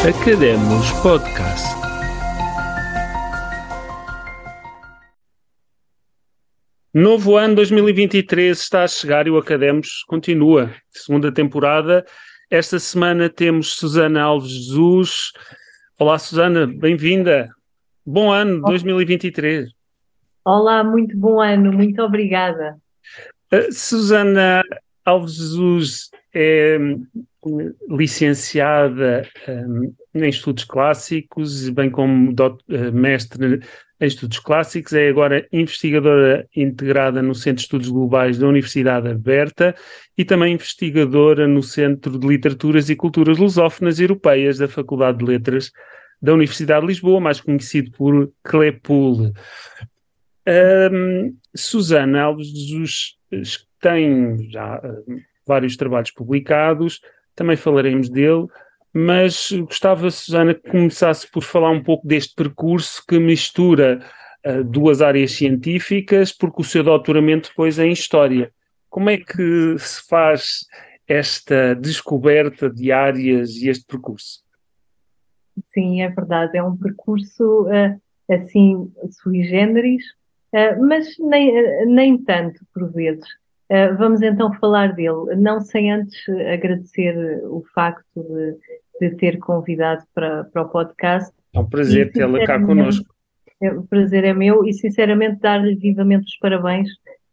Academos Podcast. Novo ano 2023 está a chegar e o Academos continua. Segunda temporada. Esta semana temos Susana Alves Jesus. Olá, Susana, bem-vinda. Bom ano 2023. Olá, muito bom ano, muito obrigada. Uh, Susana Alves Jesus é licenciada um, em estudos clássicos, bem como dot, uh, mestre em estudos clássicos, é agora investigadora integrada no Centro de Estudos Globais da Universidade Aberta e também investigadora no Centro de Literaturas e Culturas Lusófonas Europeias da Faculdade de Letras da Universidade de Lisboa, mais conhecido por CLEPUL. Um, Susana Alves Jesus tem já uh, vários trabalhos publicados, também falaremos dele, mas gostava, Susana, que começasse por falar um pouco deste percurso que mistura uh, duas áreas científicas, porque o seu doutoramento depois é em História. Como é que se faz esta descoberta de áreas e este percurso? Sim, é verdade, é um percurso uh, assim sui generis, uh, mas nem, nem tanto por vezes. Uh, vamos então falar dele, não sem antes agradecer o facto de, de ter convidado para, para o podcast. É um prazer tê-la cá connosco. É, o prazer é meu e, sinceramente, dar-lhe vivamente os parabéns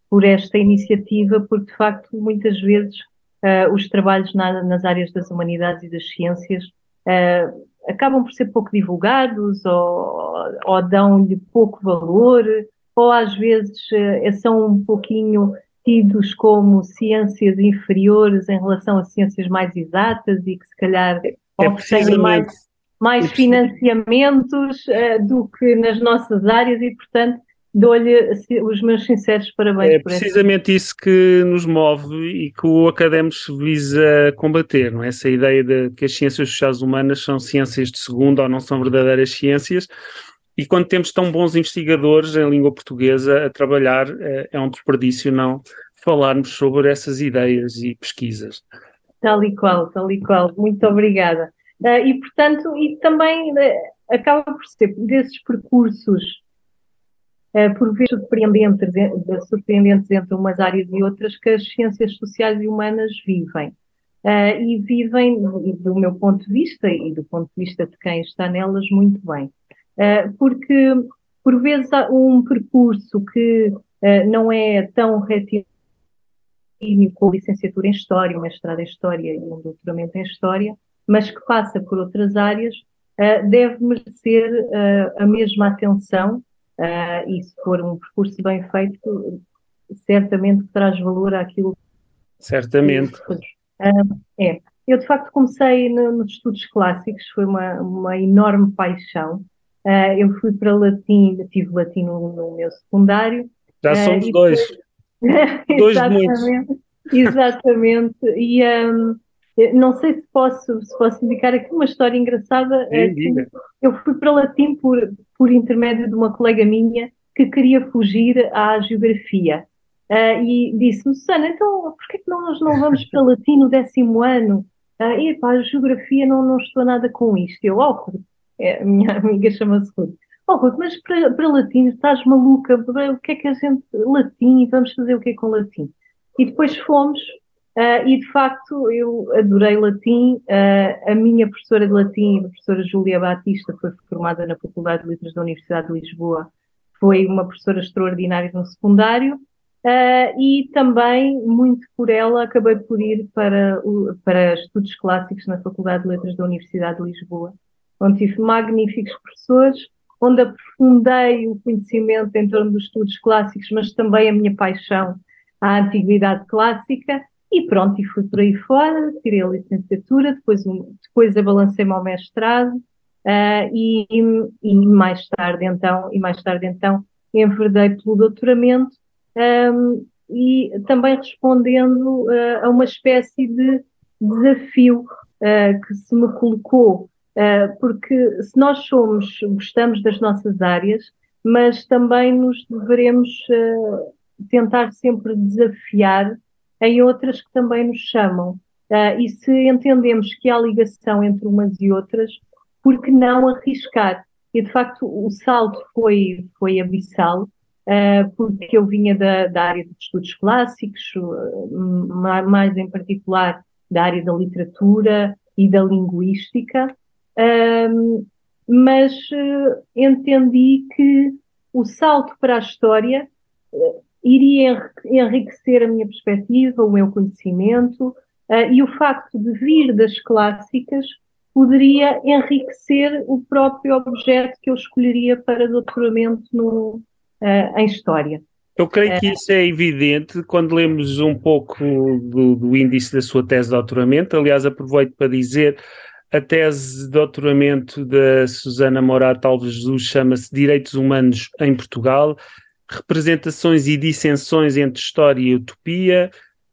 por esta iniciativa, porque, de facto, muitas vezes uh, os trabalhos na, nas áreas das humanidades e das ciências uh, acabam por ser pouco divulgados ou, ou dão-lhe pouco valor, ou às vezes são um pouquinho tidos como ciências inferiores em relação a ciências mais exatas e que se calhar é oferecem mais, mais é financiamentos uh, do que nas nossas áreas e, portanto, dou-lhe os meus sinceros parabéns. É precisamente isso que nos move e que o Academos visa combater, não é? Essa ideia de que as ciências sociais humanas são ciências de segunda ou não são verdadeiras ciências. E quando temos tão bons investigadores em língua portuguesa a trabalhar, é, é um desperdício não falarmos sobre essas ideias e pesquisas. Tal e qual, tal e qual. Muito obrigada. Uh, e, portanto, e também uh, acaba por ser desses percursos, por vezes surpreendentes, surpreendentes entre umas áreas e outras, que as ciências sociais e humanas vivem. e vivem, do meu ponto de vista e do ponto de vista de quem está nelas, muito bem. Porque, por vezes, há um percurso que não é tão retilíneo com licenciatura em História, mestrado em História e um doutoramento em História, mas que passa por outras áreas, uh, deve merecer a mesma atenção e se for um percurso bem feito, certamente traz valor àquilo. Certamente. é. Eu, de facto, comecei no, nos estudos clássicos, foi uma, uma enorme paixão. Eu fui para latim, tive latim no, no meu secundário. Já somos dois. Dois exatamente, exatamente. E um, não sei se posso, se posso indicar aqui uma história engraçada. É eu fui para latim por, por intermédio de uma colega minha que queria fugir à geografia. Uh, e disse-me, Susana, então porquê que nós não vamos para latim no décimo ano? Uh, e pá, a geografia não, não estou nada com isto. Eu, oh, é, a minha amiga chama-se Ruth. Oh, Ruth, mas para, para latim estás maluca? O que é que a gente. Latim, vamos fazer o que com latim? E depois fomos, uh, e de facto eu adorei latim. Uh, a minha professora de latim, a professora Júlia Batista, foi formada na Faculdade de Letras da Universidade de Lisboa, foi uma professora extraordinária no secundário. Uh, e também, muito por ela, acabei por ir para, para estudos clássicos na Faculdade de Letras da Universidade de Lisboa, onde tive magníficos professores onde aprofundei o conhecimento em torno dos estudos clássicos, mas também a minha paixão à antiguidade clássica. E pronto, e fui por aí fora, tirei a licenciatura, depois, depois abalancei-me ao mestrado uh, e, e, mais tarde então, e mais tarde então, enverdei pelo doutoramento um, e também respondendo uh, a uma espécie de desafio uh, que se me colocou porque se nós somos, gostamos das nossas áreas, mas também nos deveremos uh, tentar sempre desafiar em outras que também nos chamam. Uh, e se entendemos que há ligação entre umas e outras, por que não arriscar? E de facto o salto foi, foi abissal, porque eu vinha da, da área de estudos clássicos, mais em particular da área da literatura e da linguística, uh, mas entendi que o salto para a história iria enriquecer a minha perspectiva, o meu conhecimento, e o facto de vir das clássicas poderia enriquecer o próprio objeto que eu escolheria para doutoramento no, uh, em História. Eu creio que isso é evidente quando lemos um pouco do, do, índice da sua tese de doutoramento. Aliás, aproveito para dizer a tese de doutoramento da Susana Morato Alves Jesus chama-se Direitos Humanos em Portugal, Representações e Dissensões entre História e Utopia,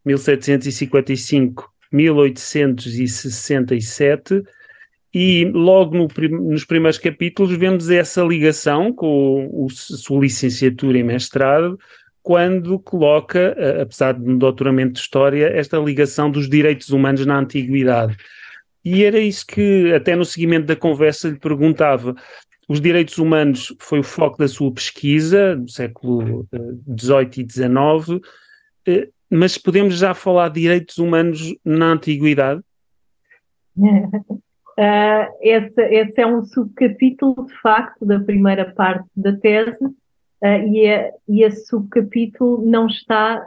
1755-1867 e logo no, nos primeiros capítulos vemos essa ligação com o, a sua licenciatura e mestrado, quando coloca, apesar de um doutoramento de História, esta ligação dos direitos humanos na Antiguidade. E era isso que, até no seguimento da conversa, lhe perguntava. Os direitos humanos foi o foco da sua pesquisa, no século XVIII e XIX, eh, mas podemos já falar de direitos humanos na Antiguidade? Uh, esse, esse, é um subcapítulo, de facto, da primeira parte da tese, uh, e, é, e, esse subcapítulo não está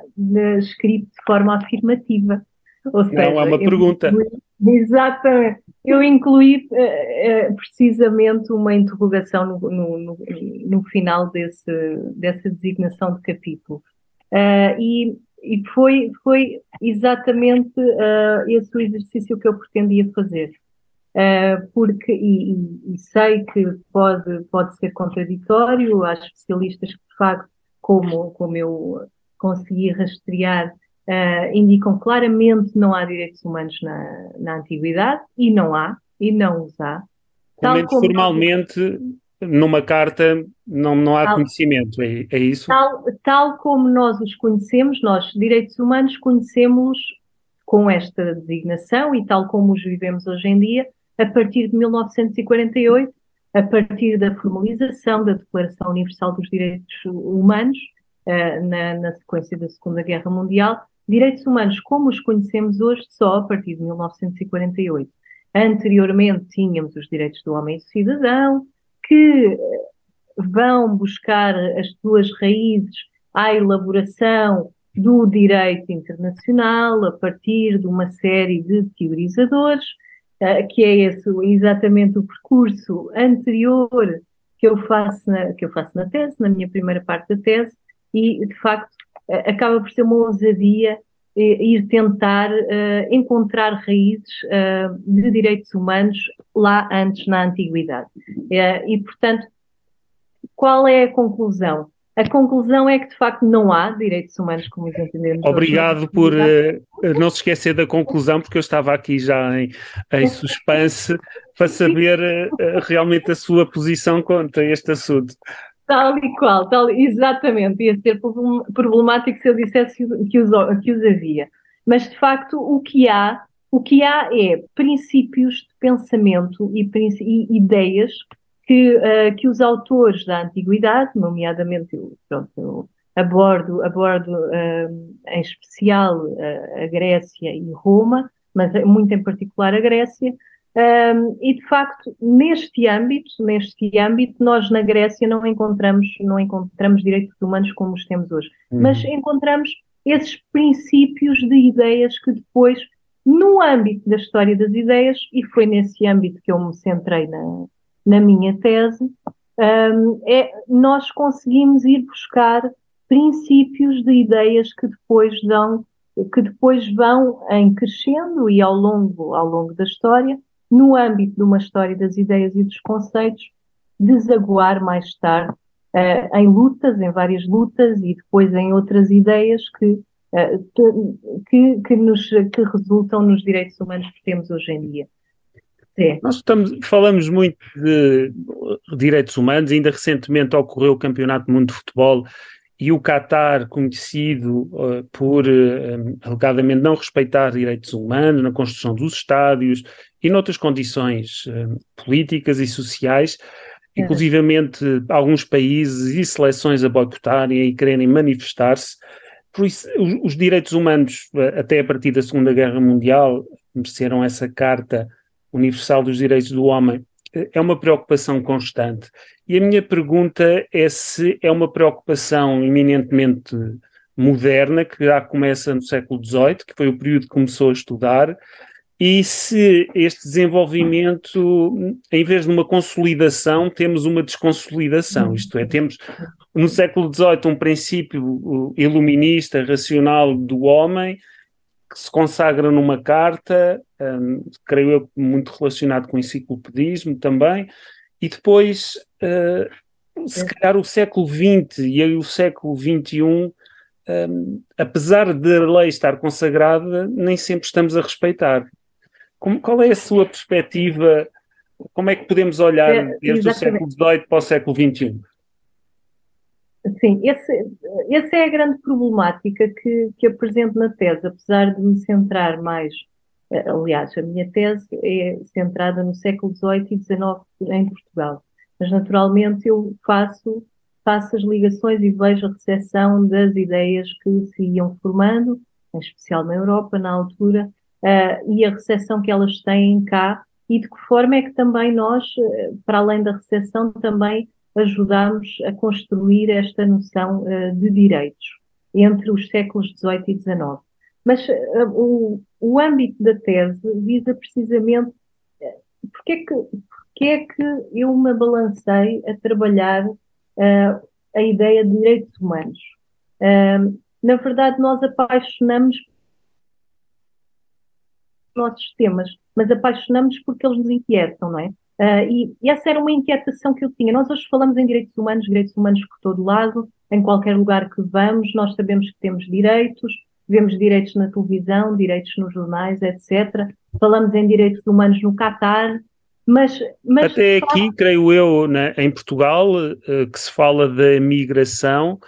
escrito de forma afirmativa. Ou não, seja, é uma pergunta. Exatamente. Eu incluí precisamente uma interrogação no, no, no, no, final desse, dessa designação de capítulo. e, e foi, foi exatamente esse o exercício que eu pretendia fazer uh, porque, e, e, sei que pode, pode ser contraditório, há especialistas que, de facto, como, como eu consegui rastrear, uh, indicam claramente não há direitos humanos na, na antiguidade, e não há, e não os há. Tal como formalmente, numa carta, não, não há tal, conhecimento, é, é isso? Tal, tal como nós os conhecemos, nós, direitos humanos, conhecemos com esta designação e tal como os vivemos hoje em dia, a partir de 1948, a partir da formalização da Declaração Universal dos Direitos Humanos, uh, na, na, sequência da Segunda Guerra Mundial, direitos humanos como os conhecemos hoje só a partir de 1948. Anteriormente tínhamos os direitos do homem e do cidadão, que eh, vão buscar as suas raízes à elaboração do direito internacional a partir de uma série de teorizadores uh, que é esse exatamente o percurso anterior que eu faço na, que eu faço na tese, na minha primeira parte da tese, e de facto acaba por ser uma ousadia eh, ir tentar uh, encontrar raízes uh, de direitos humanos lá antes na antiguidade. Uh, e, portanto, qual é a conclusão? A conclusão é que, de facto, não há direitos humanos como os entendemos. Obrigado por uh, não se esquecer da conclusão, porque eu estava aqui já em, em suspense para saber realmente a sua posição quanto a este assunto. Tal e qual, tal, exatamente. Ia ser problemático se eu dissesse que os, que os havia. Mas, de facto, o que há, o que há é princípios de pensamento e, e ideias que, uh, que os autores da antiguidade, nomeadamente, eu, pronto, eu abordo, abordo uh, em especial uh, a Grécia e Roma, mas muito em particular a Grécia, um, e de facto, neste âmbito, neste âmbito, nós na Grécia não encontramos, não encontramos direitos humanos como os temos hoje, uhum. mas encontramos esses princípios de ideias que depois, no âmbito da história das ideias, e foi nesse âmbito que eu me centrei na, na minha tese, um, é, nós conseguimos ir buscar princípios de ideias que depois dão, que depois vão em crescendo e ao longo, ao longo da história, no âmbito de uma história das ideias e dos conceitos, desaguar mais tarde uh, em lutas, em várias lutas e depois em outras ideias que, uh, que, que, nos, que resultam nos direitos humanos que temos hoje em dia. É. Nós estamos, falamos muito de direitos humanos, ainda recentemente ocorreu o Campeonato do Mundo de Futebol e o Qatar, conhecido uh, por uh, alegadamente não respeitar direitos humanos na construção dos estádios e noutras condições uh, políticas e sociais, é. inclusivamente alguns países e seleções a boicotarem e quererem manifestar-se. Por isso, os, os, direitos humanos, até a partir da Segunda Guerra Mundial, mereceram essa Carta Universal dos Direitos do Homem, é uma preocupação constante. E a minha pergunta é se é uma preocupação eminentemente moderna, que já começa no século XVIII, que foi o período que começou a estudar, e se este desenvolvimento, em vez de uma consolidação, temos uma desconsolidação, isto é, temos no século XVIII um princípio iluminista, racional do homem, que se consagra numa carta, um, creio eu, muito relacionado com o enciclopedismo também, e depois, uh, se calhar, o século XX e aí o século XXI, um, apesar de a lei estar consagrada, nem sempre estamos a respeitar. Como, qual é a sua perspectiva? Como é que podemos olhar é, desde o século XVIII para o século XXI? Sim, esse, essa é a grande problemática que, que apresento na tese, apesar de me centrar mais, eh, aliás, a minha tese é centrada no século XVIII e XIX em Portugal, mas naturalmente eu faço, faço as ligações e vejo a recepção das ideias que se iam formando, em especial na Europa, na altura, uh, e a recepção que elas têm cá, e de que forma é que também nós, eh, para além da recepção, também ajudamos a construir esta noção uh, de direitos entre os séculos XVIII e XIX. Mas uh, o, o âmbito da tese visa precisamente uh, porque, é que, porque é que eu me balancei a trabalhar uh, a ideia de direitos humanos. na verdade, nós apaixonamos nossos temas, mas apaixonamos porque eles nos inquietam, não é? Uh, e, e, essa era uma inquietação que eu tinha. Nós hoje falamos em direitos humanos, direitos humanos por todo lado, em qualquer lugar que vamos, nós sabemos que temos direitos, vemos direitos na televisão, direitos nos jornais, etc. Falamos em direitos humanos no Catar, mas, mas até aqui, creio eu, né, em Portugal, uh, que se fala da migração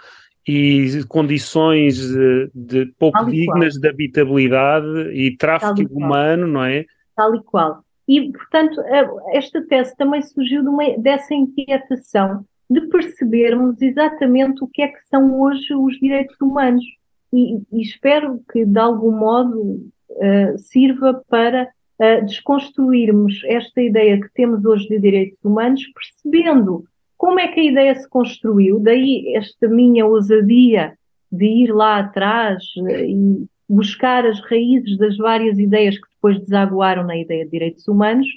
e condições de, de pouco dignas de habitabilidade e tráfico humano, não é? Tal e qual. E, portanto, esta tese também surgiu de uma, dessa inquietação de percebermos exatamente o que é que são hoje os direitos humanos. E, e espero que, de algum modo, uh, sirva para uh, desconstruirmos esta ideia que temos hoje de direitos humanos, percebendo como é que a ideia se construiu, daí esta minha ousadia de ir lá atrás uh, e buscar as raízes das várias ideias que depois desaguaram na ideia de direitos humanos,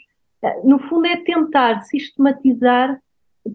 eh, no fundo é tentar sistematizar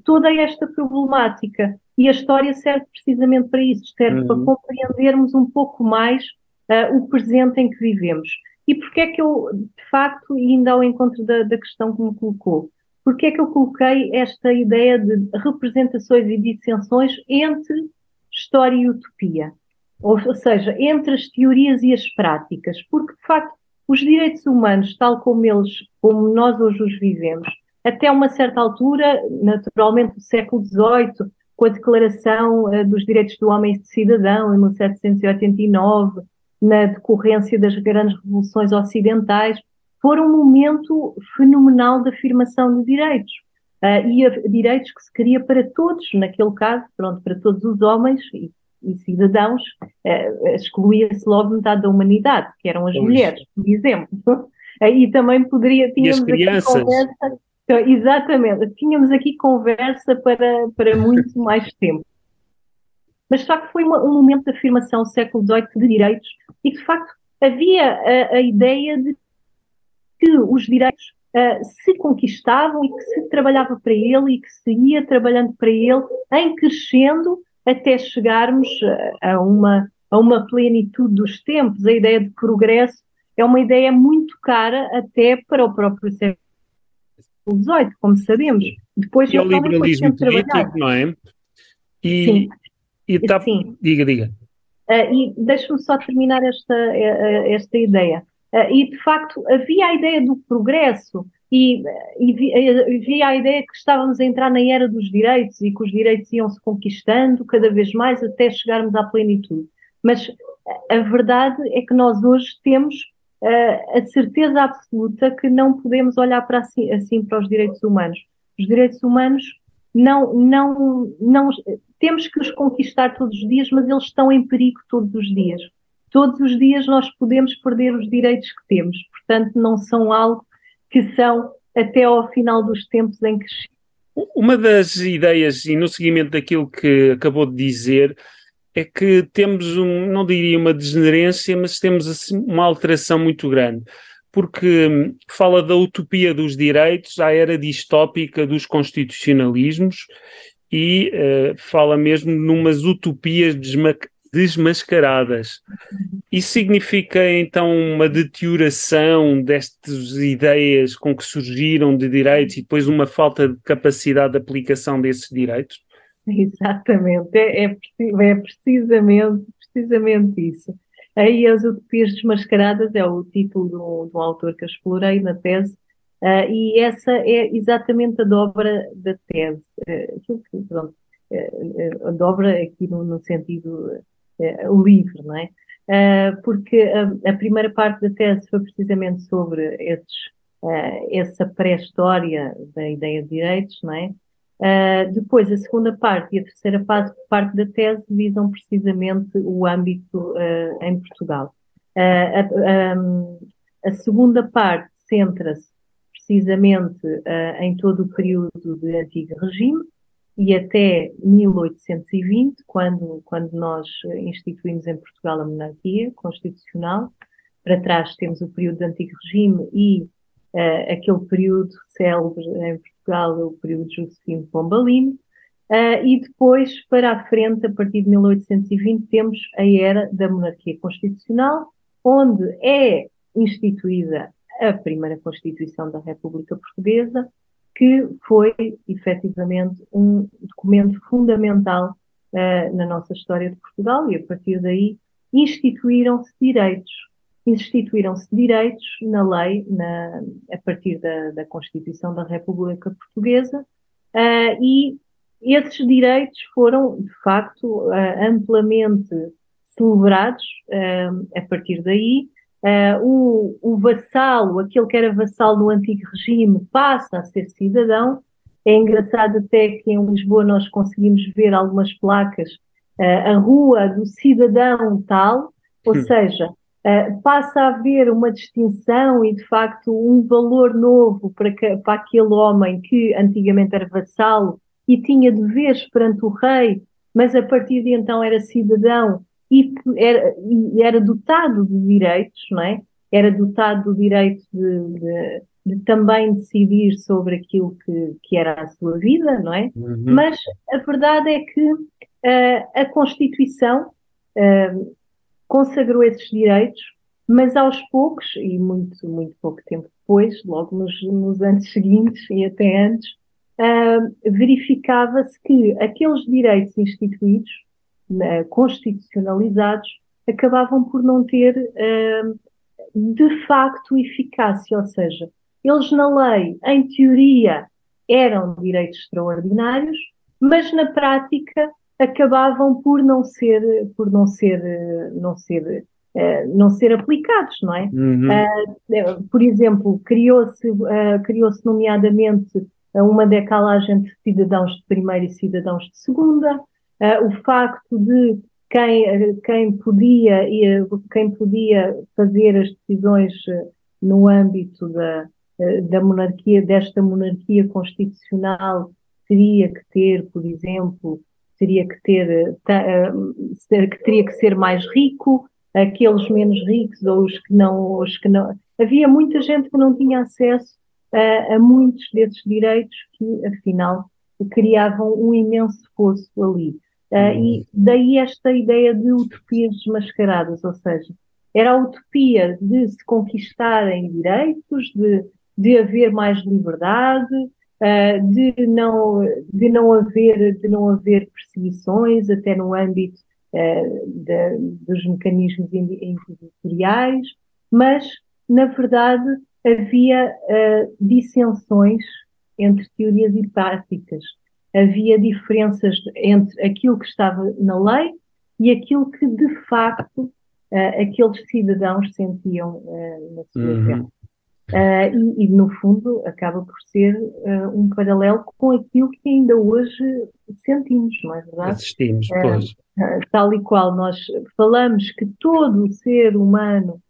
toda esta problemática. E a história serve precisamente para isso, serve uhum. para compreendermos um pouco mais uh, o presente em que vivemos. E porquê é que eu, de facto, e ainda ao encontro da, da questão que me colocou, porquê é que eu coloquei esta ideia de representações e dissensões entre história e utopia? Ou, ou seja, entre as teorias e as práticas, porque de facto os direitos humanos, tal como eles, como nós hoje os vivemos, até uma certa altura, naturalmente do século XVIII, com a Declaração uh, dos Direitos do Homem e do Cidadão, em 1789, na decorrência das grandes revoluções ocidentais, foram um momento fenomenal de afirmação de direitos. Uh, e direitos que se queria para todos, naquele caso, pronto, para todos os homens e e cidadãos, uh, excluía-se logo metade da humanidade, que eram as pois. mulheres, por exemplo. E também poderia, tínhamos aqui conversa, então, exatamente, tínhamos aqui conversa para, para muito mais tempo. Mas de facto foi uma, um momento de afirmação do século XVIII de direitos e de facto havia a, a ideia de que os direitos uh, se conquistavam e que se trabalhava para ele e que se ia trabalhando para ele em crescendo até chegarmos a uma, a uma plenitude dos tempos. A ideia de progresso é uma ideia muito cara até para o próprio século XVIII, como sabemos. Depois, e o liberalismo político, não é? E, Sim. E tá... Sim. Diga, diga. Uh, e deixe-me só terminar esta, uh, esta ideia. Uh, e, de facto, havia a ideia do progresso, e, e via a ideia que estávamos a entrar na era dos direitos e que os direitos iam se conquistando cada vez mais até chegarmos à plenitude. Mas a verdade é que nós hoje temos uh, a certeza absoluta que não podemos olhar para assim, assim para os direitos humanos. Os direitos humanos não, não, não temos que os conquistar todos os dias, mas eles estão em perigo todos os dias. Todos os dias nós podemos perder os direitos que temos, portanto, não são algo que são até ao final dos tempos em que. Uma das ideias, e no seguimento daquilo que acabou de dizer, é que temos, um, não diria uma degenerência, mas temos assim, uma alteração muito grande. Porque hum, fala da utopia dos direitos à era distópica dos constitucionalismos e uh, fala mesmo numas utopias desmascaradas. Isso significa então uma deterioração destas ideias com que surgiram de direitos e depois uma falta de capacidade de aplicação desses direitos? Exatamente, é, é, é precisamente, precisamente isso. Aí as utopias desmascaradas é o título do, do autor que eu explorei na tese, uh, e essa é exatamente a dobra da tese. Uh, pronto, uh, a dobra aqui no, no sentido livre, não é? porque a, primeira parte da tese foi precisamente sobre esses, essa pré-história da ideia de direitos, não é? Uh, depois, a segunda parte e a terceira parte, parte da tese visam precisamente o âmbito uh, em Portugal. Uh, a, um, a, segunda parte centra-se precisamente em todo o período de antigo regime e até 1820, quando, quando nós instituímos em Portugal a monarquia constitucional. Para trás temos o período de antigo regime e aquele período célebre em Portugal, o período de Josefino Pombalino, uh, e depois, para a frente, a partir de 1820, temos a era da monarquia constitucional, onde é instituída a primeira Constituição da República Portuguesa, que foi efetivamente um documento fundamental uh, na nossa história de Portugal, e a partir daí instituíram-se direitos instituíram-se direitos na lei, na, a partir da, da, Constituição da República Portuguesa, uh, e esses direitos foram, de facto, uh, amplamente celebrados a partir daí. O, o vassalo, aquele que era vassalo no antigo regime, passa a ser cidadão. É engraçado até que em Lisboa nós conseguimos ver algumas placas, a rua do cidadão tal, ou hum. seja, Uh, passa a haver uma distinção e, de facto, um valor novo para, que, para aquele homem que antigamente era vassalo e tinha deveres perante o rei, mas a partir de então era cidadão e era, e era dotado de direitos, não é? Era dotado do direito de, de, de também decidir sobre aquilo que, que, era a sua vida, não é? Uhum. Mas a verdade é que uh, a Constituição uh, consagrou esses direitos, mas aos poucos, e muito, muito pouco tempo depois, logo nos, nos anos seguintes e até antes, uh, verificava-se que aqueles direitos instituídos, uh, constitucionalizados, acabavam por não ter, uh, de facto, eficácia, ou seja, eles na lei, em teoria, eram direitos extraordinários, mas na prática acabavam por não ser, por não ser, não ser, uh, não ser aplicados, não é? Uhum. Uh, por exemplo, criou-se, uh, criou-se nomeadamente uma decalagem de cidadãos de primeira e cidadãos de segunda, o facto de quem, quem podia quem podia fazer as decisões no âmbito da, da monarquia, desta monarquia constitucional, teria que ter, por exemplo, teria que ter, que teria que ser mais rico, aqueles menos ricos ou os que não, os que não. Havia muita gente que não tinha acesso a, a muitos desses direitos que, afinal, criavam um imenso fosso ali. Uh, e daí esta ideia de utopias desmascaradas, ou seja, era a utopia de se conquistarem direitos, de, de haver mais liberdade, uh, de, não, de, não haver, de não haver perseguições, até no âmbito uh, de, dos mecanismos inquisitoriais, mas, na verdade, havia dissensões entre teorias e práticas. Havia diferenças entre aquilo que estava na lei e aquilo que, de facto, uh, aqueles cidadãos sentiam uh, na sua uhum. pele. Uh, e, e, no fundo, acaba por ser um paralelo com aquilo que ainda hoje sentimos, não é verdade? Assistimos, pois. tal e qual nós falamos que todo ser humano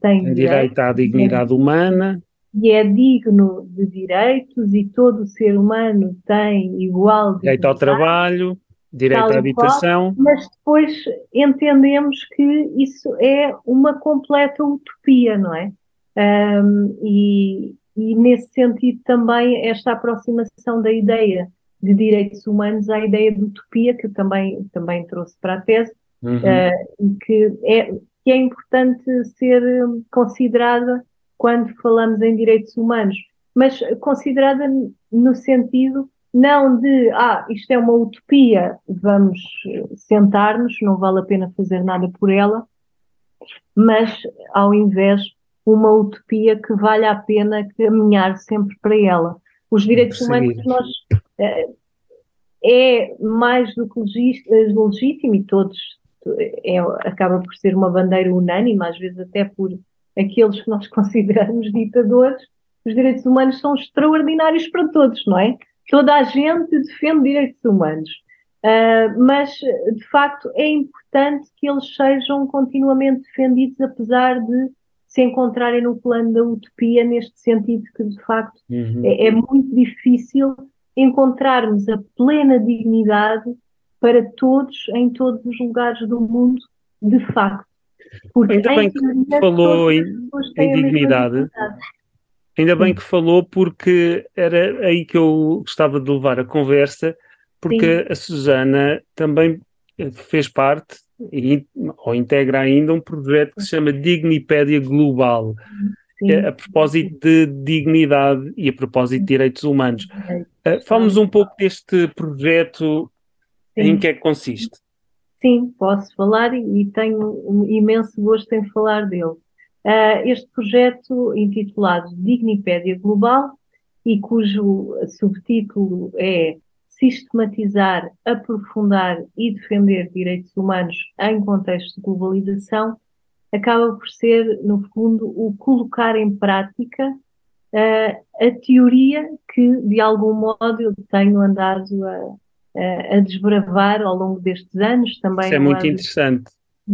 tem, tem direito à dignidade humana e é digno de direitos e todo ser humano tem igual direito ao trabalho, direito à habitação. Qual, mas depois entendemos que isso é uma completa utopia, não é? Um, e, e, nesse sentido também esta aproximação da ideia de direitos humanos à ideia de utopia, que eu também, também trouxe para a tese, uhum. uh, que, é, que é importante ser considerada quando falamos em direitos humanos, mas considerada no sentido não de, ah, isto é uma utopia, vamos sentar-nos, não vale a pena fazer nada por ela, mas ao invés uma utopia que vale a pena caminhar sempre para ela. Os direitos humanos nós é, é mais do que legítimo e todos é, acaba por ser uma bandeira unânime, às vezes até por aqueles que nós consideramos ditadores, os direitos humanos são extraordinários para todos, não é? Toda a gente defende direitos humanos. Uh, mas, de facto, é importante que eles sejam continuamente defendidos, apesar de se encontrarem no plano da utopia, neste sentido que, de facto, uhum. é, é, muito difícil encontrarmos a plena dignidade para todos, em todos os lugares do mundo, de facto. Porque ainda bem que falou em, em dignidade. Ainda bem que falou, porque era aí que eu gostava de levar a conversa, porque Sim. a Susana também fez parte ou integra ainda um projeto que se chama Dignipédia Global, Sim. a propósito de dignidade e a propósito de direitos humanos. Uh, Fala-nos um pouco deste projeto, Sim. em que é que consiste? Sim, posso falar e tenho um imenso gosto em falar dele. Uh, este projeto, intitulado Dignipédia Global, e cujo subtítulo é sistematizar, aprofundar e defender direitos humanos em contexto de globalização acaba por ser, no fundo, o colocar em prática uh, a teoria que, de algum modo, eu tenho andado a, a desbravar ao longo destes anos. Também Isso é muito âmbito, interessante.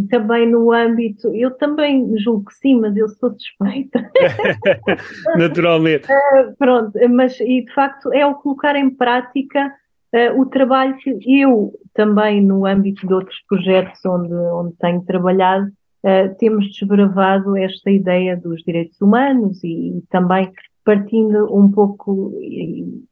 Também no âmbito, eu também julgo que sim, mas eu sou suspeita. Naturalmente. Uh, pronto, mas e de facto é o colocar em prática Uh, o trabalho que eu também, no âmbito de outros projetos onde, onde tenho trabalhado, uh, temos desbravado esta ideia dos direitos humanos e, e também partindo um pouco, e,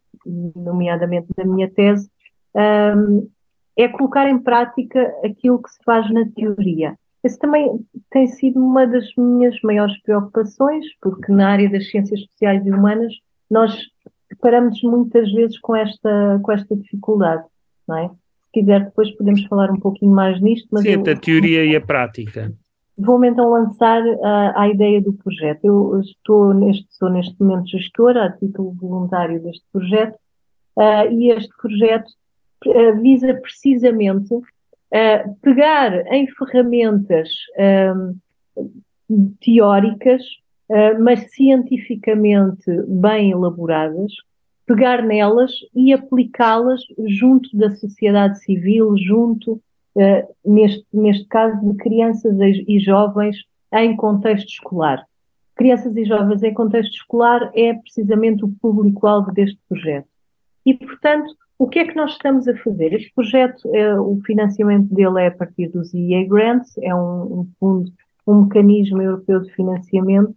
nomeadamente da minha tese, um, é colocar em prática aquilo que se faz na teoria. Esse também tem sido uma das minhas maiores preocupações, porque na área das ciências sociais e humanas nós deparamos muitas vezes com esta, com esta dificuldade, não é? Se quiser, depois podemos falar um pouquinho mais nisto. Mas Sim, eu, a teoria e a prática. Vou-me então lançar uh, a ideia do projeto. Eu estou neste, sou neste momento gestora, a título voluntário deste projeto, uh, e este projeto visa precisamente pegar em ferramentas teóricas eh, mas cientificamente bem elaboradas, pegar nelas e aplicá-las junto da sociedade civil, junto, uh, neste, neste caso, de crianças e jovens em contexto escolar. Crianças e jovens em contexto escolar é precisamente o público-alvo deste projeto. E, portanto, o que é que nós estamos a fazer? Este projeto, é, o financiamento dele é a partir dos EA Grants, é um, um fundo, um mecanismo europeu de financiamento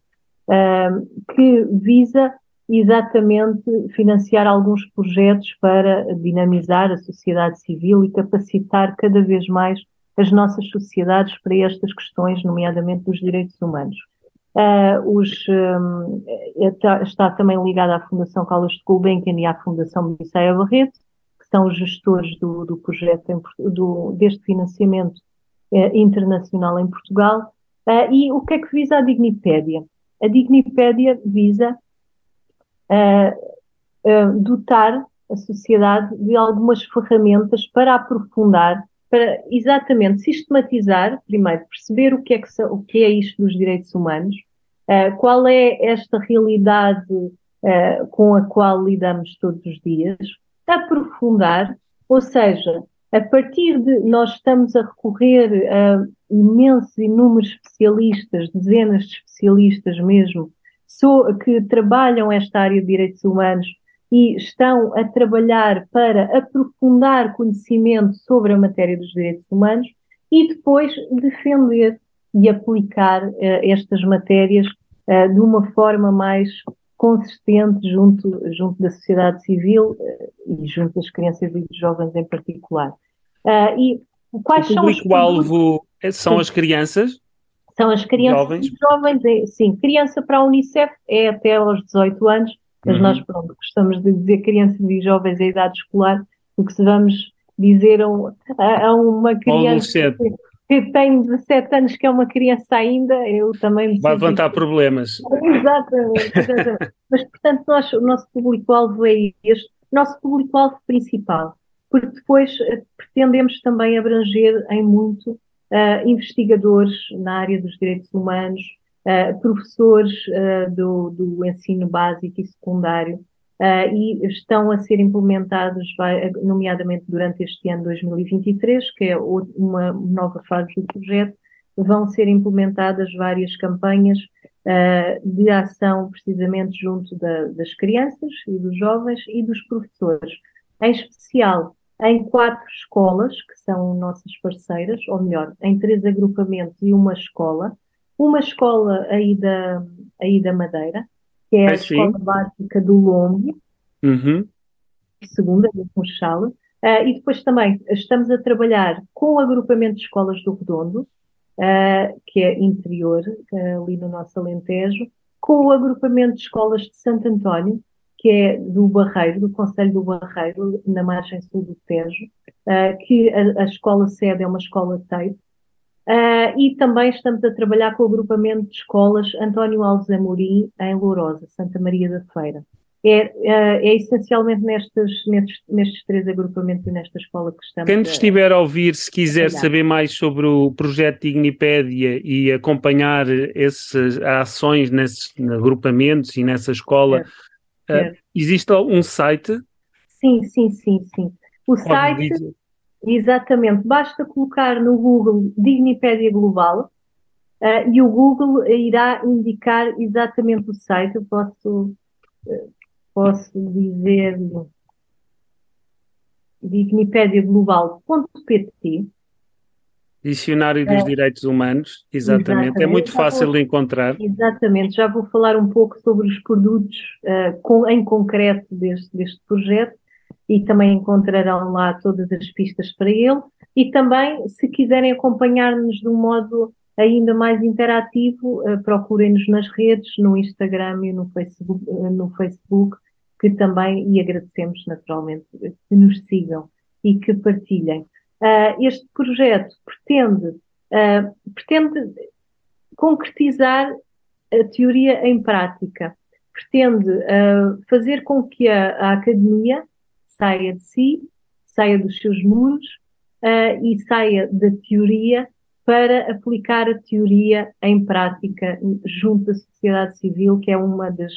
que visa exatamente financiar alguns projetos para dinamizar a sociedade civil e capacitar cada vez mais as nossas sociedades para estas questões, nomeadamente dos direitos humanos. Uh, os, um, está, está, também ligada à Fundação Carlos de Gulbenkian e à Fundação Bissaia Barreto, são os gestores do, do projeto, em, do, deste financiamento uh, internacional em Portugal. Uh, e o que é que visa a Dignipédia? a Dignipédia visa uh, uh, dotar a sociedade de algumas ferramentas para aprofundar, para exatamente sistematizar, primeiro, perceber o que é, que, o que é isto dos direitos humanos, uh, qual é esta realidade com a qual lidamos todos os dias, aprofundar, ou seja, a partir de nós estamos a recorrer a imensos, inúmeros especialistas, dezenas de especialistas mesmo, que trabalham esta área de direitos humanos e estão a trabalhar para aprofundar conhecimento sobre a matéria dos direitos humanos e depois defender e aplicar uh, estas matérias uh, de uma forma mais consistente junto, junto da sociedade civil uh, e junto das crianças e dos jovens em particular. e quais o público-alvo são as crianças? São as crianças jovens. jovens, é, sim, criança para a Unicef é até aos 18 anos, mas uhum. nós pronto, gostamos de dizer crianças e jovens em idade escolar, porque se vamos dizer a uma criança que, tem 17 anos que é uma criança ainda, eu também Vai levantar que... problemas. Exatamente, exatamente. mas portanto nós, o nosso público-alvo é este, nosso público-alvo principal, porque depois eh, pretendemos também abranger em muito uh, investigadores na área dos direitos humanos, uh, professores uh, do, do, ensino básico e secundário, e estão a ser implementados, nomeadamente durante este ano 2023, que é uma nova fase do projeto, vão ser implementadas várias campanhas de ação precisamente junto da, das crianças e dos jovens e dos professores. Em especial, em quatro escolas, que são nossas parceiras, ou melhor, em três agrupamentos e uma escola. Uma escola aí da, aí da Madeira, que é, a Escola Básica do Lombo, uhum. segunda, do Funchal. Uh, e depois também estamos a trabalhar com o agrupamento de escolas do Redondo, uh, que é interior, uh, ali no nosso Alentejo, com o agrupamento de escolas de Santo António, que é do Barreiro, do Conselho do Barreiro, na margem sul do Tejo, que a, a, escola sede é uma escola TAPE, uh, e também estamos a trabalhar com o agrupamento de escolas António Alves Amorim, em Lourosa, Santa Maria da Feira. É, uh, é essencialmente nestes, nestes, nestes, três agrupamentos e nesta escola que estamos. Quem estiver a ouvir, se quiser saber mais sobre o projeto Dignipédia e acompanhar essas ações nesses agrupamentos e nessa escola, é Uh, existe um site? Sim, sim, sim, sim. O Pode site, dizer. Exatamente, basta colocar no Google Dignipédia Global uh, e o Google irá indicar exatamente o site. Eu posso, uh, posso dizer dignipediaglobal.pt Dicionário dos é, Direitos Humanos, exatamente. exatamente. É muito fácil vou, de encontrar. Exatamente. Já vou falar um pouco sobre os produtos uh, com, em concreto deste, deste projeto e também encontrarão lá todas as pistas para ele. E também, se quiserem acompanhar-nos de um modo ainda mais interativo, uh, procurem-nos nas redes, no Instagram e no Facebook, uh, no Facebook, que também, e agradecemos naturalmente, que nos sigam e que partilhem. Uh, este projeto pretende, uh, pretende concretizar a teoria em prática, pretende uh, fazer com que a, a, academia saia de si, saia dos seus muros e saia da teoria para aplicar a teoria em prática junto da sociedade civil, que é uma das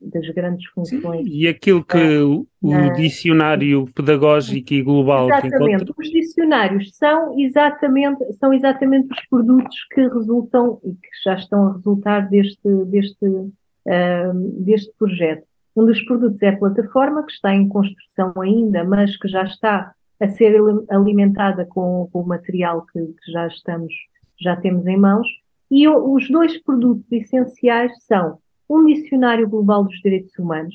das grandes funções. Sim, e aquilo que o, o dicionário pedagógico e global exatamente. Encontra... Os dicionários são exatamente, são exatamente os produtos que resultam e que já estão a resultar deste, deste, uh, deste projeto. Um dos produtos é a plataforma, que está em construção ainda, mas que já está a ser alimentada com, o material que, que já estamos, já temos em mãos. E os dois produtos essenciais são um dicionário global dos direitos humanos.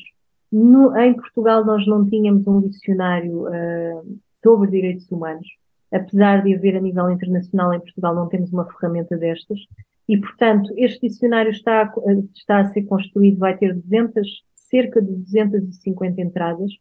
No, em Portugal nós não tínhamos um dicionário uh, sobre direitos humanos, apesar de haver a nível internacional em Portugal não temos uma ferramenta destas, e portanto este dicionário está, está a ser construído, vai ter 200, cerca de 250 entradas,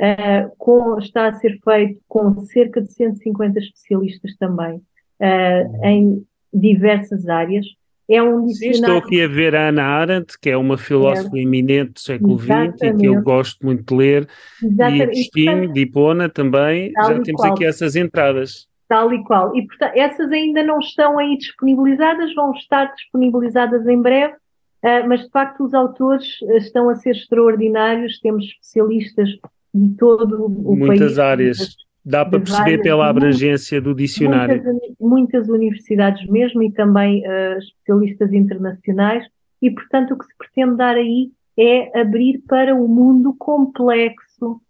uh, com, está a ser feito com cerca de 150 especialistas também, uh, em diversas áreas, É um dicionário. Sim, estou aqui a ver a Ana Arendt, que é uma filósofa é. eminente do século XX e que eu gosto muito de ler. Exatamente. E Agostinho, de Hipona também. Já temos qual. aqui essas entradas. Tal e qual. E portanto, essas ainda não estão aí disponibilizadas, vão estar disponibilizadas em breve. Uh, mas de facto os autores estão a ser extraordinários, temos especialistas de todo o Muitas país. Muitas áreas. Dá para perceber várias, pela abrangência do dicionário. Muitas, muitas universidades mesmo e também uh, especialistas internacionais, e portanto o que se pretende dar aí é abrir para o mundo complexo,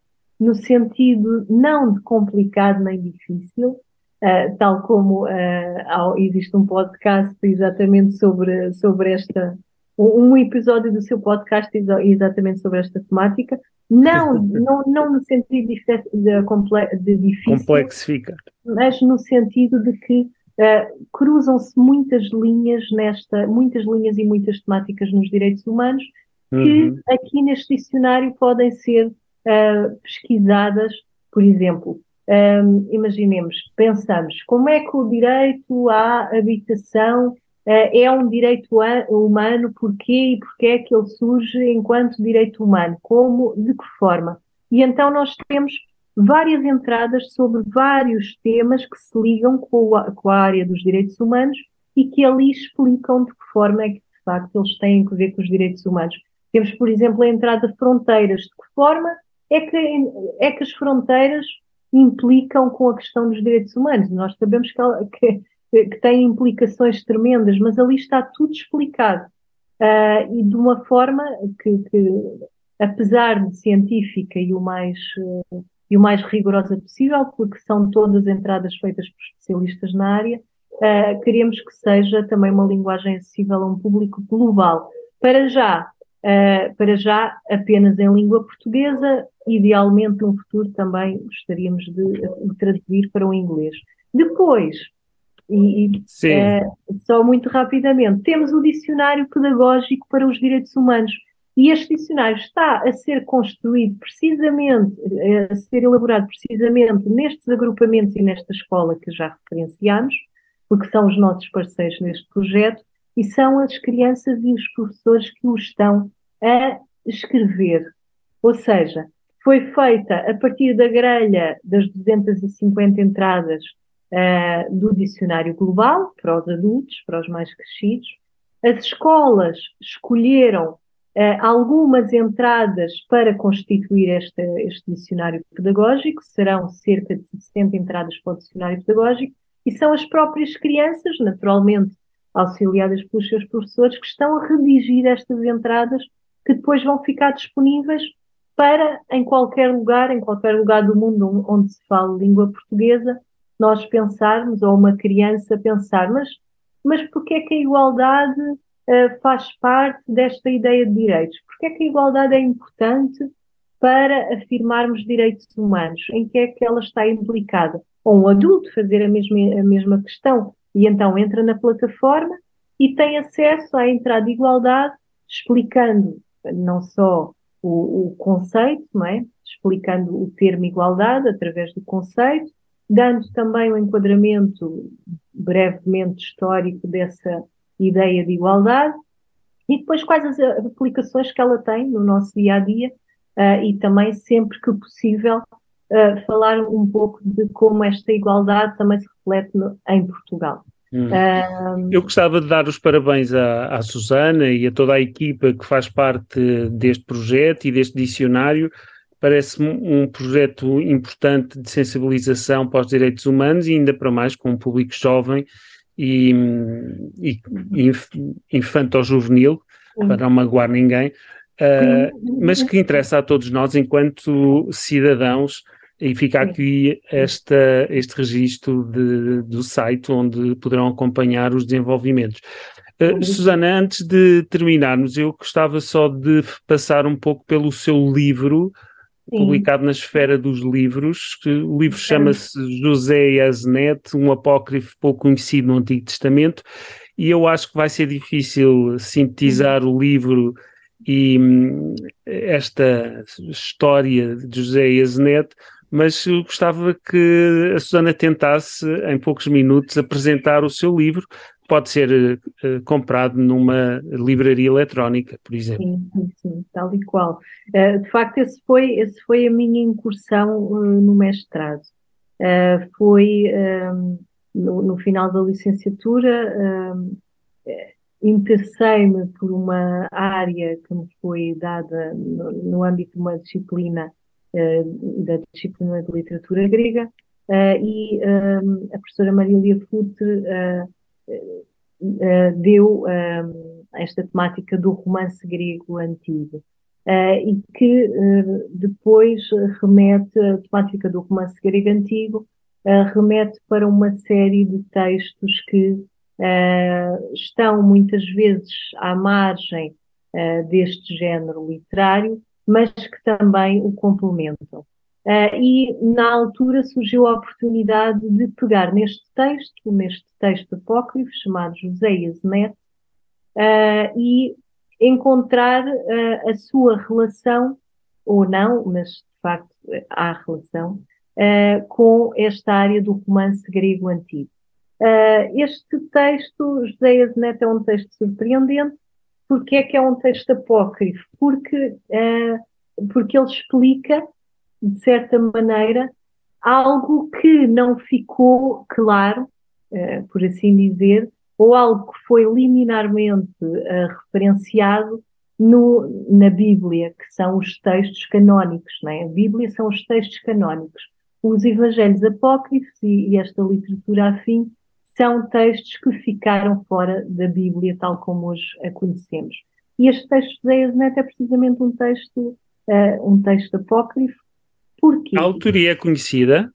no sentido não de complicado nem difícil, uh, tal como uh, existe um podcast exatamente sobre, sobre esta, um episódio do seu podcast exatamente sobre esta temática, não, não, não no sentido de, de, de difícil, complexifica, mas no sentido de que uh, cruzam-se muitas linhas nesta, muitas linhas e muitas temáticas nos direitos humanos que uhum. aqui neste dicionário podem ser uh, pesquisadas, por exemplo, um, imaginemos, pensamos, como é que o direito à habitação eh, é um direito humano, porquê e porquê é que ele surge enquanto direito humano, como, de que forma. E então nós temos várias entradas sobre vários temas que se ligam com a, com a área dos direitos humanos e que ali explicam de que forma é que, de facto, eles têm que ver com os direitos humanos. Temos, por exemplo, a entrada fronteiras. De que forma é que, é que as fronteiras implicam com a questão dos direitos humanos? Nós sabemos que, que que têm implicações tremendas, mas ali está tudo explicado. Uh, e de uma forma que, que, apesar de científica e o mais uh, e o mais rigorosa possível, porque são todas entradas feitas por especialistas na área, uh, queremos que seja também uma linguagem acessível a um público global. Para já, para já apenas em língua portuguesa, idealmente no futuro também gostaríamos de, de traduzir para o inglês. Depois, e, e é, só muito rapidamente, temos o Dicionário Pedagógico para os Direitos Humanos. E este dicionário está a ser construído precisamente, eh, a ser elaborado precisamente nestes agrupamentos e nesta escola que já referenciamos, porque são os nossos parceiros neste projeto, e são as crianças e os professores que o estão a escrever. Ou seja, foi feita a partir da grelha das 250 entradas uh, do dicionário global para os adultos, para os mais crescidos. As escolas escolheram uh, algumas entradas para constituir este, este dicionário pedagógico, serão cerca de 60 entradas para o dicionário pedagógico, e são as próprias crianças, naturalmente auxiliadas pelos seus professores, que estão a redigir estas entradas que depois vão ficar disponíveis para, em qualquer lugar, em qualquer lugar do mundo onde se fala língua portuguesa, nós pensarmos, ou uma criança pensar, mas, mas porquê é que a igualdade uh, faz parte desta ideia de direitos? Porquê é que a igualdade é importante para afirmarmos direitos humanos? Em que é que ela está implicada? Ou um adulto fazer a mesma, a mesma questão e então entra na plataforma e tem acesso à entrada de igualdade, explicando não só o, o conceito, não é? explicando o termo igualdade através do conceito, dando também um enquadramento brevemente histórico dessa ideia de igualdade e depois quais as aplicações que ela tem no nosso dia a dia uh, e também sempre que possível uh, falar um pouco de como esta igualdade também se reflete no, em Portugal. Hum. Eu gostava de dar os parabéns à, à Susana e a toda a equipa que faz parte deste projeto e deste dicionário, parece-me um projeto importante de sensibilização para os direitos humanos e ainda para mais com um público jovem e, e, e infanto-juvenil, para não magoar ninguém, uh, mas que interessa a todos nós enquanto cidadãos e fica aqui esta, este registro de, do site onde poderão acompanhar os desenvolvimentos. Uh, Susana, antes de terminarmos, eu gostava só de passar um pouco pelo seu livro, publicado na esfera dos livros. o livro chama-se José Aznet, um apócrifo pouco conhecido no Antigo Testamento, e eu acho que vai ser difícil sintetizar o livro e hum, esta história de José Aznet, mas eu gostava que a Susana tentasse, em poucos minutos, apresentar o seu livro pode ser uh, comprado numa livraria eletrónica, por exemplo. Sim, sim, tal e qual. Uh, de facto, esse foi, esse foi a minha incursão uh, no mestrado. foi no, no, final da licenciatura, interessei-me por uma área que me foi dada no, no âmbito de uma disciplina, da disciplina de literatura grega, e um, a professora Marília Futre deu esta temática do romance grego antigo. e que depois remete, a temática do romance grego antigo, remete para uma série de textos que estão muitas vezes à margem deste género literário, mas que também o complementam. Uh, e na altura surgiu a oportunidade de pegar neste texto, neste texto apócrifo chamado Joseias Net, uh, e encontrar uh, a sua relação, ou não, mas de facto há relação, com esta área do romance grego antigo. este texto, Joseias Net, é um texto surpreendente. Porque é que é um texto apócrifo? Porque, porque ele explica de certa maneira, algo que não ficou claro, uh, por assim dizer, ou algo que foi liminarmente uh, referenciado no, na Bíblia, que são os textos canónicos. Né? A Bíblia são os textos canónicos. Os Evangelhos apócrifos e, e esta literatura afim são textos que ficaram fora da Bíblia, tal como hoje a conhecemos. E este texto de Eias é precisamente um texto, uh, um texto apócrifo Porquê? A autoria é conhecida?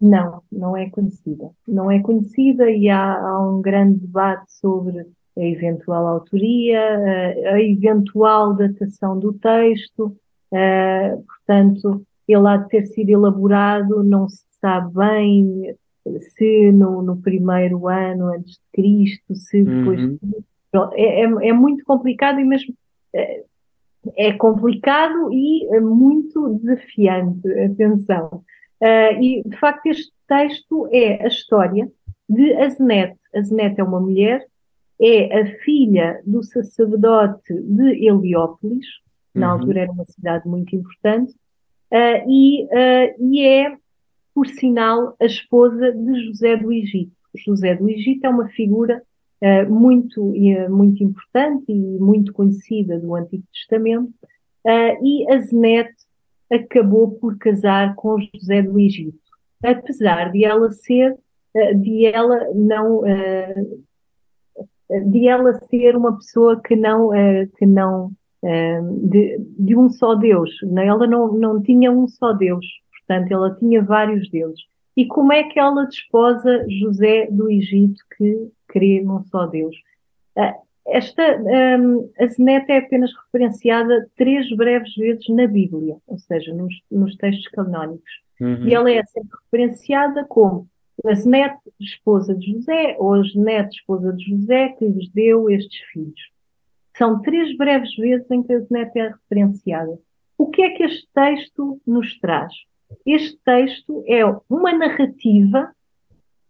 Não, não é conhecida. Não é conhecida e há, há um grande debate sobre a eventual autoria, a, a eventual datação do texto, uh, portanto, ele há de ter sido elaborado, não se sabe bem se no, no primeiro ano antes de Cristo, se depois. Uhum. É, é, é, muito complicado e mesmo uh, é complicado e é muito desafiante, atenção. Uh, e, de facto, este texto é a história de Azenet. Azenet é uma mulher, é a filha do sacerdote de Heliópolis, uhum. na altura era uma cidade muito importante, uh, e, uh, e é, por sinal, a esposa de José do Egito. José do Egito é uma figura uh, muito, uh, muito importante e muito conhecida do Antigo Testamento, uh, e Azenet acabou por casar com José do Egito, apesar de ela ser, de ela não, de ela ser uma pessoa que não, que não de, de, um só Deus, ela não, não tinha um só Deus, portanto ela tinha vários deuses. E como é que ela desposa José do Egito, que crê num só Deus? Uh, esta um, a Zeneta é apenas referenciada três breves vezes na Bíblia, ou seja, nos, nos textos canónicos. Uhum. E ela é sempre referenciada como a Zenete, esposa de José, ou a Zenete, esposa de José, que lhes deu estes filhos. São três breves vezes em que a Zenete é referenciada. O que é que este texto nos traz? Este texto é uma narrativa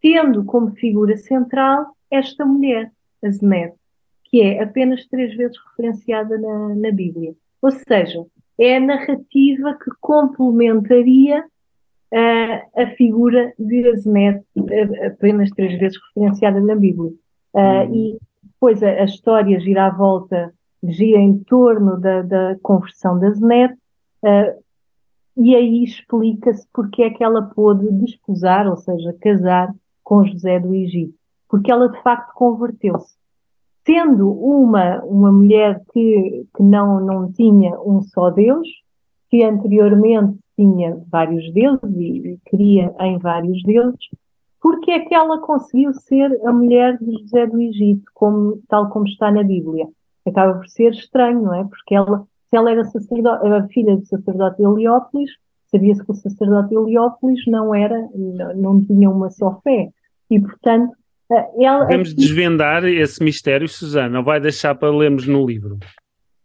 tendo como figura central esta mulher, a Zenet, que é apenas três vezes referenciada na, na Bíblia. Ou seja, é a narrativa que complementaria uh, a figura de Azenet, uh, apenas três vezes referenciada na Bíblia. Uh, e depois a, a, história gira à volta, gira em torno da, da conversão da Azenet, uh, e aí explica-se porque é que ela pôde desposar, ou seja, casar com José do Egito, porque ela de facto converteu-se. Sendo uma, uma mulher que, que não, não tinha um só Deus, que anteriormente tinha vários deuses e, e cria em vários deuses, porque é que ela conseguiu ser a mulher de José do Egito, como, tal como está na Bíblia? Acaba por ser estranho, não é? Porque ela se ela era era filha do sacerdote Heliópolis, sabia-se que o sacerdote Heliópolis não era, não, não tinha uma só fé. E, portanto, eh, ela... Podemos desvendar esse mistério, Susana, vai deixar para lermos no livro?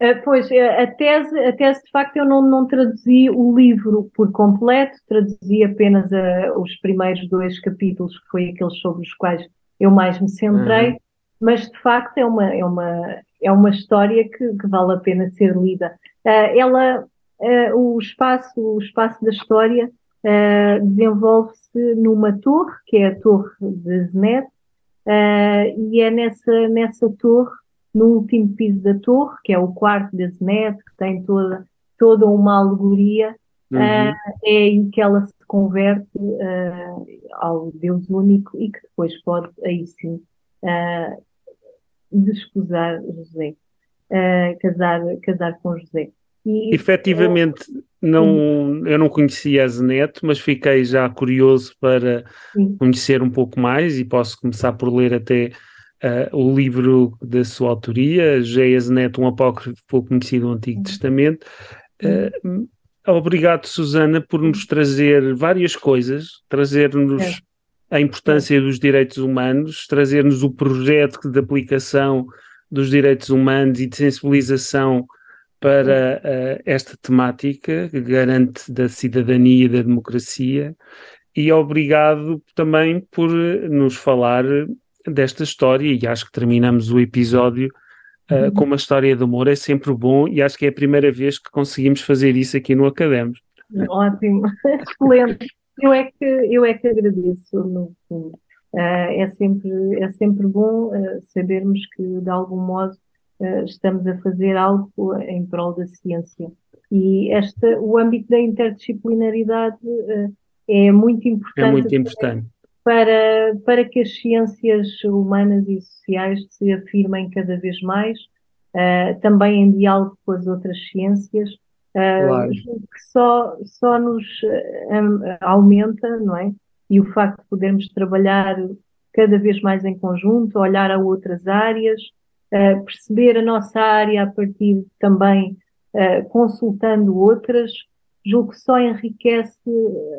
Uh, pois, eh, a tese, a tese, de facto, eu não, não traduzi o livro por completo, traduzi apenas uh, os primeiros dois capítulos, que foi aqueles sobre os quais eu mais me centrei, uhum. mas de facto é uma, é uma, é uma história que, que vale a pena ser lida. Uh, ela, uh, o, espaço, o espaço da história uh, desenvolve-se numa torre, que é a Torre de Zenet, e é nessa, nessa torre, no último piso da torre, que é o quarto de Zenet, que tem toda, toda uma alegoria, uhum. é aí que ela se converte ao Deus único e que depois pode, aí sim, desposar José, uh, casar, casar com José. E, Efetivamente, não, eu não conhecia a Zeneto, mas fiquei já curioso para sim. conhecer um pouco mais e posso começar por ler até uh, o livro da sua autoria, José Zeneto, um apócrifo pouco conhecido do Antigo sim. Testamento. Uh, obrigado, Susana, por nos trazer várias coisas, trazer-nos a importância dos direitos humanos, trazer-nos o projeto de aplicação dos direitos humanos e de sensibilização para uh, esta temática garante da cidadania e da democracia e obrigado também por nos falar desta história e acho que terminamos o episódio uh, com uma história de amor, é sempre bom e acho que é a primeira vez que conseguimos fazer isso aqui no Academos. Ótimo, excelente. Eu é que, eu é que agradeço, no fundo. Uh, é, sempre, é sempre bom uh, sabermos que, de algum modo, estamos a fazer algo em prol da ciência. E esta, o âmbito da interdisciplinaridade é muito importante. É muito importante. Para, para que as ciências humanas e sociais se afirmem cada vez mais, também em diálogo com as outras ciências, claro. que só, só nos um, aumenta, não é? E o facto de podermos trabalhar cada vez mais em conjunto, olhar a outras áreas, uh, perceber a nossa área a partir também uh, consultando outras, julgo que só enriquece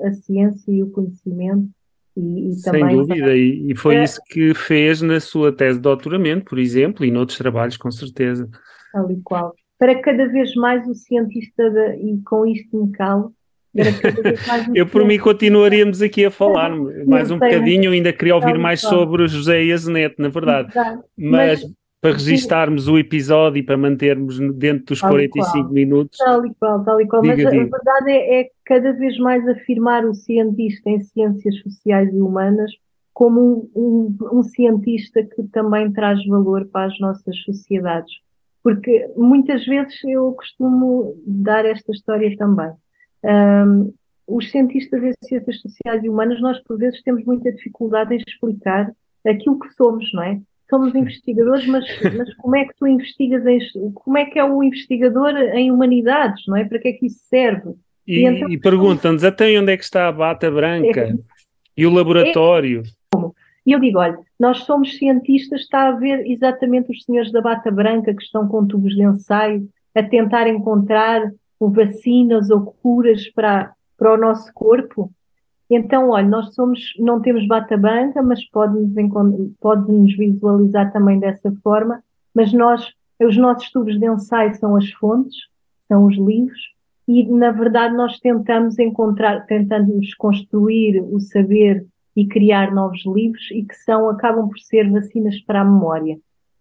a ciência e o conhecimento. E, e Sem também, dúvida, e, e foi é, isso que fez na sua tese de doutoramento, por exemplo, e noutros trabalhos, com certeza. Tal e qual para cada vez mais o cientista, de, e com isto me calo, eu por mim continuaríamos aqui a falar mais um bocadinho, eu ainda queria ouvir mais sobre José Azeneto, na verdade. Mas para registarmos o episódio e para mantermos dentro dos tal 45 minutos. Tal e qual, tal e qual. Diga, mas diga. a verdade é, é cada vez mais afirmar o cientista em ciências sociais e humanas como um, um, um cientista que também traz valor para as nossas sociedades porque muitas vezes eu costumo dar esta história também. Um, os cientistas em ciências sociais e humanas, nós por vezes temos muita dificuldade em explicar aquilo que somos, não é? Somos investigadores, mas, mas como é que tu investigas em, como é que é o investigador em humanidades, não é? Para que é que isso serve? E, e, então, e perguntam-nos até onde é que está a bata branca é, e o laboratório. É? E eu digo, olha, nós somos cientistas, está a ver exatamente os senhores da bata branca que estão com tubos de ensaio a tentar encontrar vacinas ou curas para, para o nosso corpo. Então, olha, nós somos, não temos bata branca, mas pode-nos pode -nos visualizar também dessa forma, mas nós, os nossos tubos de ensaio são as fontes, são os livros, e na verdade nós tentamos encontrar, tentamos construir o saber e criar novos livros e que são, acabam por ser vacinas para a memória.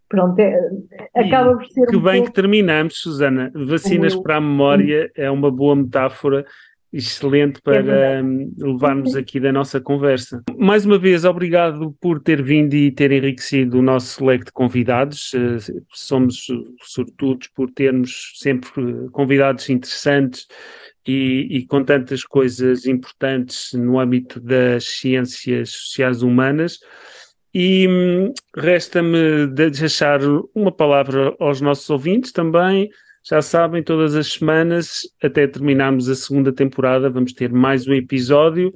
Pronto, é, acaba por ser. Que um bem pouco... que terminamos, Susana. Vacinas para a memória é uma boa metáfora excelente para é levarmos aqui da nossa conversa. Mais uma vez, obrigado por ter vindo e ter enriquecido o nosso leque de convidados. Eh, somos sortudos por termos sempre convidados interessantes e, e, com tantas coisas importantes no âmbito das ciências sociais humanas. E hum, resta-me deixar uma palavra aos nossos ouvintes também. Já sabem, todas as semanas, até terminarmos a segunda temporada, vamos ter mais um episódio.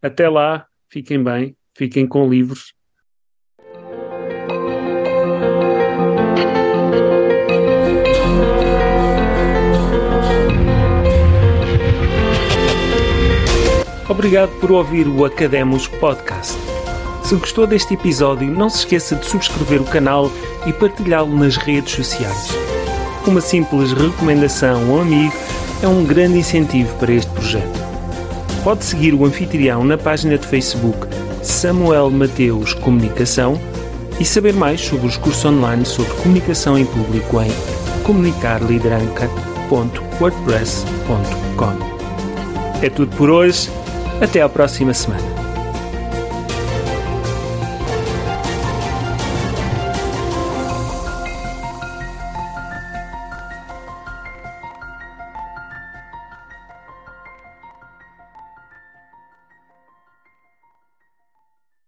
Até lá, fiquem bem, fiquem com livros Obrigado por ouvir o Academos Podcast. Se gostou deste episódio, não se esqueça de subscrever o canal e partilhá-lo nas redes sociais que uma simples recomendação a um amigo é um grande incentivo para este projeto. Pode seguir o anfitrião na página de Facebook Samuel Mateus Comunicação e saber mais sobre os cursos online sobre comunicação em público em comunicarlideranca.wordpress.com. É tudo por hoje, até à próxima semana.